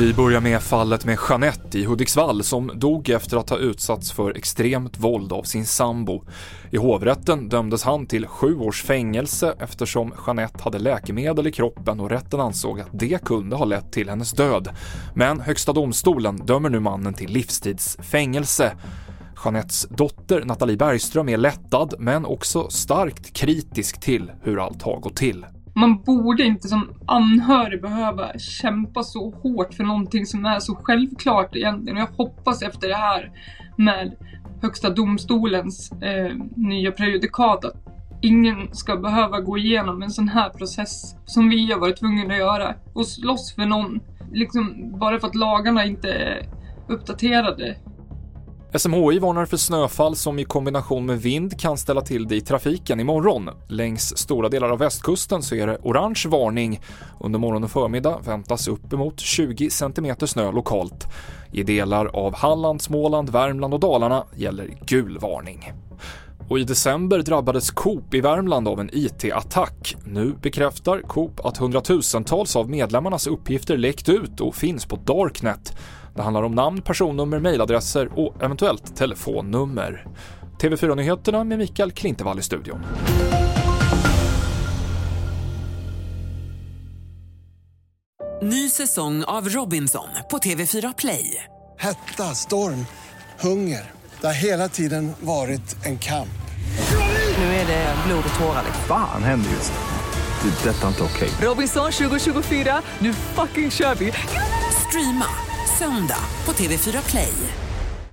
Vi börjar med fallet med Jeanette i Hudiksvall som dog efter att ha utsatts för extremt våld av sin sambo. I hovrätten dömdes han till sju års fängelse eftersom Jeanette hade läkemedel i kroppen och rätten ansåg att det kunde ha lett till hennes död. Men Högsta domstolen dömer nu mannen till livstids fängelse. Jeanettes dotter Nathalie Bergström är lättad men också starkt kritisk till hur allt har gått till. Man borde inte som anhörig behöva kämpa så hårt för någonting som är så självklart egentligen. Och jag hoppas efter det här med Högsta domstolens eh, nya prejudikat att ingen ska behöva gå igenom en sån här process som vi har varit tvungna att göra och slåss för någon. Liksom bara för att lagarna inte är uppdaterade SMHI varnar för snöfall som i kombination med vind kan ställa till det i trafiken imorgon. Längs stora delar av västkusten så är det orange varning. Under morgon och förmiddag väntas uppemot 20 cm snö lokalt. I delar av Halland, Småland, Värmland och Dalarna gäller gul varning. Och i december drabbades Coop i Värmland av en IT-attack. Nu bekräftar Coop att hundratusentals av medlemmarnas uppgifter läckt ut och finns på Darknet. Det handlar om namn, personnummer, mejladresser och eventuellt telefonnummer. TV4-nyheterna med Mikael Klintevall i studion. Ny säsong av Robinson på TV4 Play. Hetta, storm, hunger. Det har hela tiden varit en kamp. Nu är det blod och tårar. Fan händer just nu. Det. är Detta är inte okej. Robinson 2024, nu fucking kör vi! Streama söndag på TV4 Play.